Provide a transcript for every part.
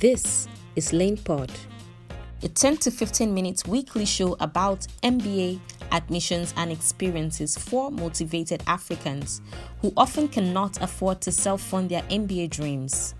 This is Lane Pod, a 10 to 15 minutes weekly show about MBA admissions and experiences for motivated Africans who often cannot afford to self fund their MBA dreams.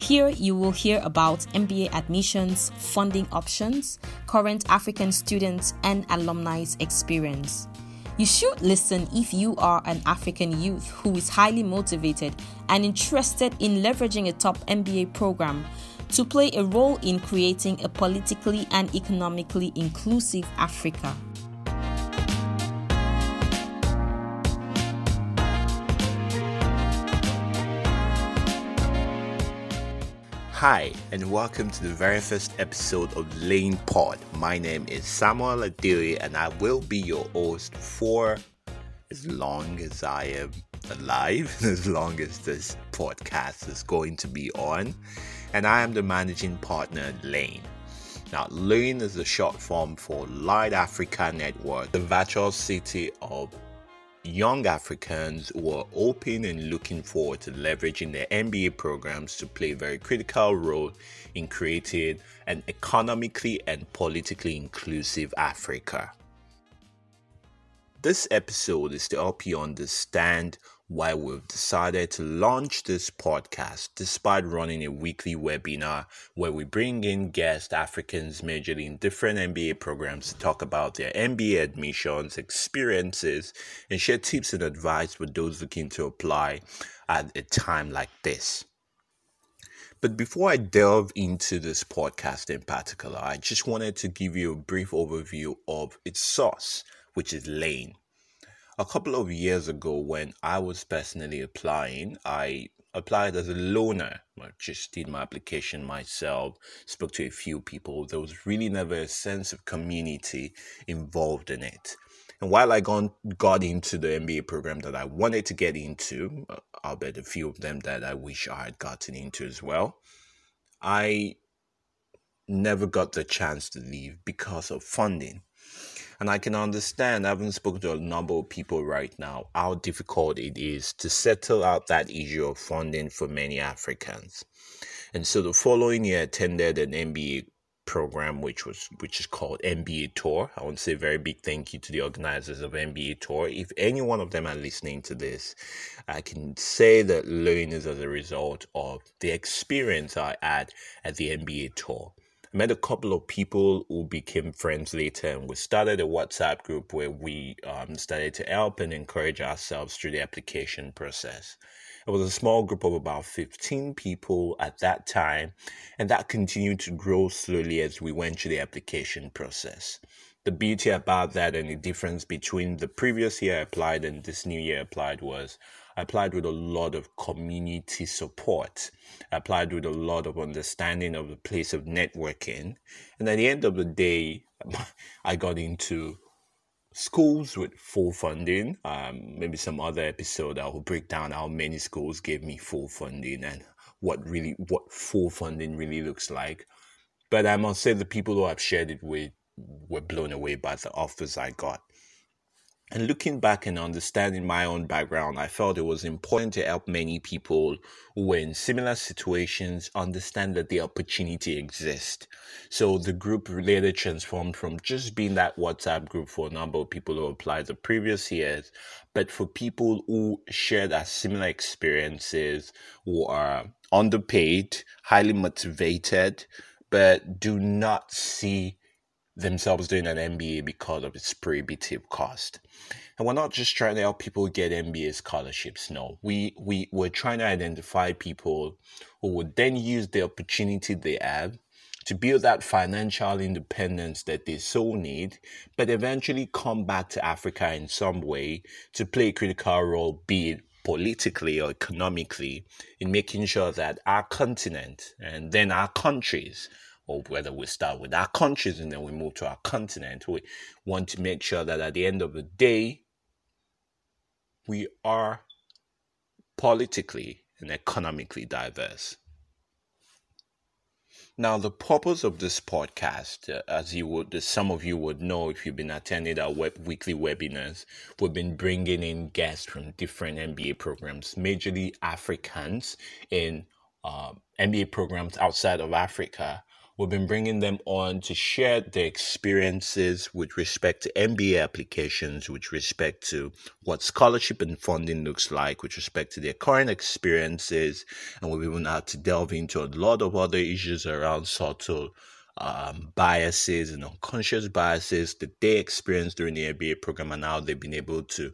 Here you will hear about MBA admissions, funding options, current African students, and alumni's experience. You should listen if you are an African youth who is highly motivated and interested in leveraging a top MBA program to play a role in creating a politically and economically inclusive Africa. Hi, and welcome to the very first episode of Lane Pod. My name is Samuel Adili, and I will be your host for as long as I am alive, as long as this podcast is going to be on. And I am the managing partner Lane. Now, Lane is the short form for Light Africa Network, the virtual city of young Africans who are open and looking forward to leveraging their MBA programs to play a very critical role in creating an economically and politically inclusive Africa. This episode is to help you understand why we've decided to launch this podcast despite running a weekly webinar where we bring in guest Africans majoring in different MBA programs to talk about their MBA admissions, experiences, and share tips and advice for those looking to apply at a time like this. But before I delve into this podcast in particular, I just wanted to give you a brief overview of its source, which is Lane a couple of years ago when I was personally applying, I applied as a loner. I just did my application myself, spoke to a few people. There was really never a sense of community involved in it. And while I got, into the MBA program that I wanted to get into, uh, I'll bet a few of them that I wish I had gotten into as well, I never got the chance to leave because of funding. And I can understand, having spoken to a number of people right now, how difficult it is to settle out that issue of funding for many Africans. And so the following year, I attended an MBA program which was which is called MBA Tour. I want to say a very big thank you to the organizers of MBA Tour. If any one of them are listening to this, I can say that Lane is as a result of the experience I had at the MBA Tour. I met a couple of people who became friends later, and we started a WhatsApp group where we um, started to help and encourage ourselves through the application process. It was a small group of about 15 people at that time, and that continued to grow slowly as we went through the application process. The beauty about that and the difference between the previous year I applied and this new year I applied was applied with a lot of community support. I applied with a lot of understanding of the place of networking. And at the end of the day, I got into schools with full funding. Um, maybe some other episode I will break down how many schools gave me full funding and what really what full funding really looks like. But I must say the people who I've shared it with were blown away by the offers I got. And looking back and understanding my own background, I felt it was important to help many people who were in similar situations understand that the opportunity exists. So the group later transformed from just being that WhatsApp group for a number of people who applied the previous years, but for people who shared as similar experiences, who are underpaid, highly motivated, but do not see themselves doing an MBA because of its prohibitive cost. And we're not just trying to help people get MBA scholarships. No, we, we, we're trying to identify people who would then use the opportunity they have to build that financial independence that they so need, but eventually come back to Africa in some way to play a critical role, be it politically or economically, in making sure that our continent and then our countries or whether we start with our countries and then we move to our continent. We want to make sure that at the end of the day, we are politically and economically diverse. Now, the purpose of this podcast, uh, as you would, as some of you would know if you've been attending our web, weekly webinars, we've been bringing in guests from different MBA programs, majorly Africans in uh, MBA programs outside of Africa. We've been bringing them on to share their experiences with respect to MBA applications, with respect to what scholarship and funding looks like, with respect to their current experiences. And we've even had to delve into a lot of other issues around subtle um, biases and unconscious biases that they experienced during the MBA program and how they've been able to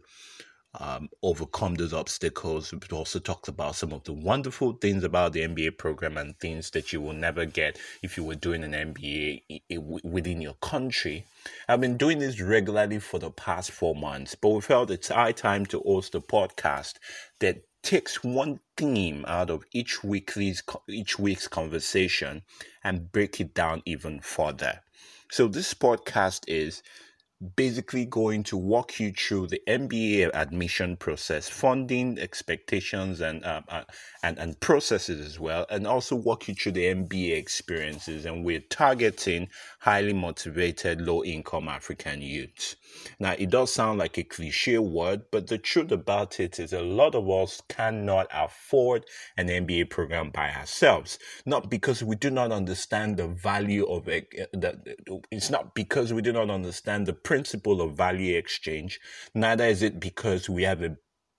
um, overcome those obstacles. We also talked about some of the wonderful things about the MBA program and things that you will never get if you were doing an MBA within your country. I've been doing this regularly for the past four months, but we felt it's high time to host a podcast that takes one theme out of each weekly's each week's conversation and break it down even further. So this podcast is basically going to walk you through the MBA admission process, funding expectations, and uh, uh, and and processes as well, and also walk you through the MBA experiences. And we're targeting highly motivated, low-income African youths. Now, it does sound like a cliche word, but the truth about it is a lot of us cannot afford an MBA program by ourselves. Not because we do not understand the value of it. It's not because we do not understand the principle of value exchange. Neither is it because we have a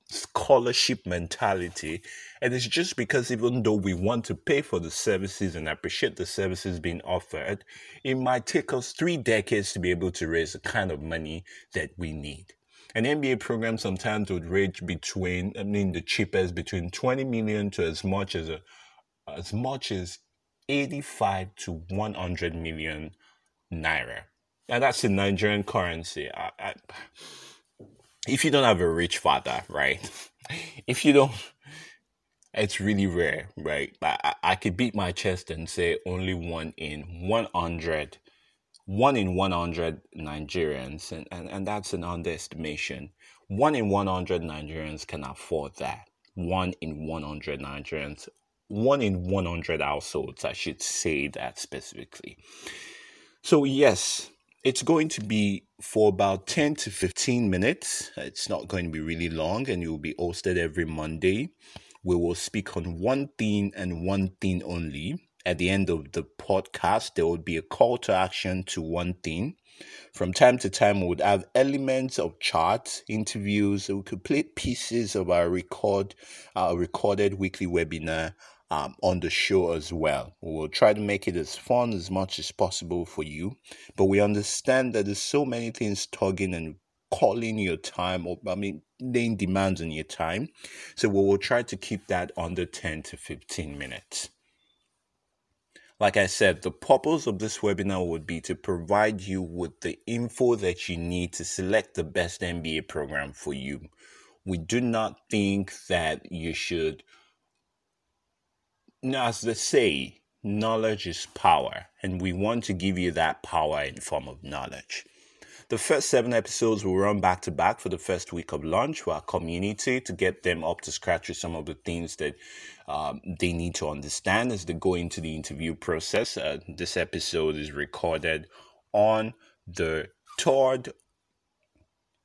scholarship mentality. And it's just because even though we want to pay for the services and appreciate the services being offered, it might take us three decades to be able to raise the kind of money that we need. An MBA program sometimes would range between, I mean, the cheapest between 20 million to as much as a, as much as 85 to 100 million naira. And that's in Nigerian currency. I, I, if you don't have a rich father, right? If you don't, it's really rare, right? I, I could beat my chest and say only one in 100, one in 100 Nigerians, and, and, and that's an underestimation. One in 100 Nigerians can afford that. One in 100 Nigerians, one in 100 households, I should say that specifically. So, yes, it's going to be for about 10 to 15 minutes. It's not going to be really long and it will be hosted every Monday. We will speak on one thing and one thing only. At the end of the podcast, there will be a call to action to one thing. From time to time, we would have elements of charts, interviews. We could play pieces of our record, our recorded weekly webinar um, on the show as well. We'll try to make it as fun as much as possible for you, but we understand that there's so many things tugging and calling your time, or I mean, laying demands on your time. So we will try to keep that under 10 to 15 minutes. Like I said, the purpose of this webinar would be to provide you with the info that you need to select the best MBA program for you. We do not think that you should as they say, knowledge is power, and we want to give you that power in form of knowledge. The first seven episodes will run back to back for the first week of launch for our community to get them up to scratch with some of the things that um, they need to understand as they go into the interview process. Uh, this episode is recorded on the 3rd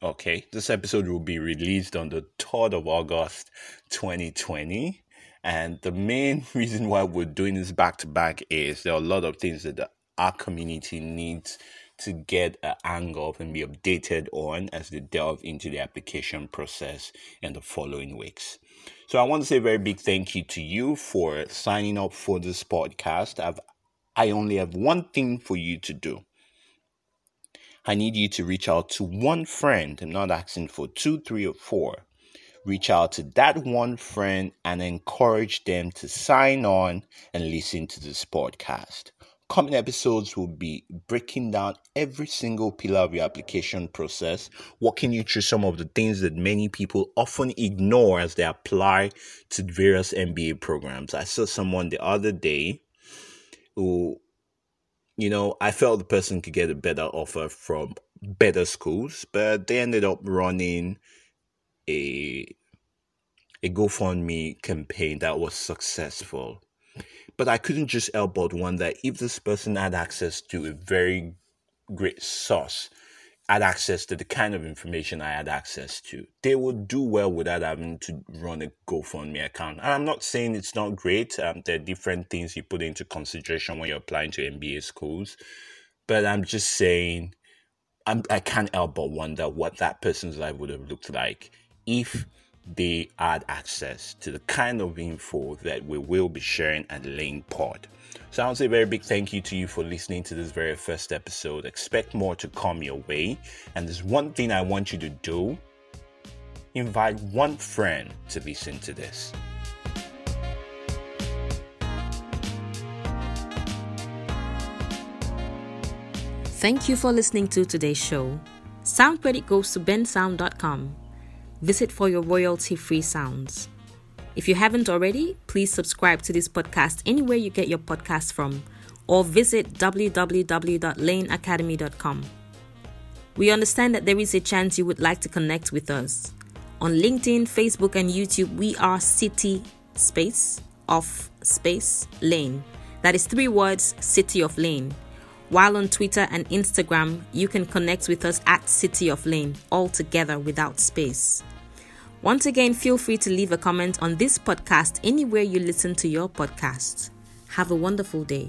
Okay, this episode will be released on the 3rd of August 2020. And the main reason why we're doing this back to back is there are a lot of things that the, our community needs to get a hang of and be updated on as they delve into the application process in the following weeks. So I want to say a very big thank you to you for signing up for this podcast. I've I only have one thing for you to do. I need you to reach out to one friend. I'm not asking for two, three, or four reach out to that one friend and encourage them to sign on and listen to this podcast. Coming episodes will be breaking down every single pillar of your application process, walking you through some of the things that many people often ignore as they apply to various MBA programs. I saw someone the other day who, you know, I felt the person could get a better offer from better schools, but they ended up running a a GoFundMe campaign that was successful. But I couldn't just help but wonder if this person had access to a very great source, had access to the kind of information I had access to. They would do well without having to run a GoFundMe account. And I'm not saying it's not great. Um, there are different things you put into consideration when you're applying to MBA schools. But I'm just saying, I'm, I can't help but wonder what that person's life would have looked like if they had access to the kind of info that we will be sharing at Lane Pod. So I want to say a very big thank you to you for listening to this very first episode. Expect more to come your way. And there's one thing I want you to do invite one friend to listen to this. Thank you for listening to today's show. Sound credit goes to bensound.com. Visit for your royalty free sounds. If you haven't already, please subscribe to this podcast anywhere you get your podcast from or visit www.laneacademy.com. We understand that there is a chance you would like to connect with us. On LinkedIn, Facebook, and YouTube, we are City Space of Space Lane. That is three words City of Lane. While on Twitter and Instagram, you can connect with us at City of Lane, all together without space. Once again, feel free to leave a comment on this podcast anywhere you listen to your podcast. Have a wonderful day.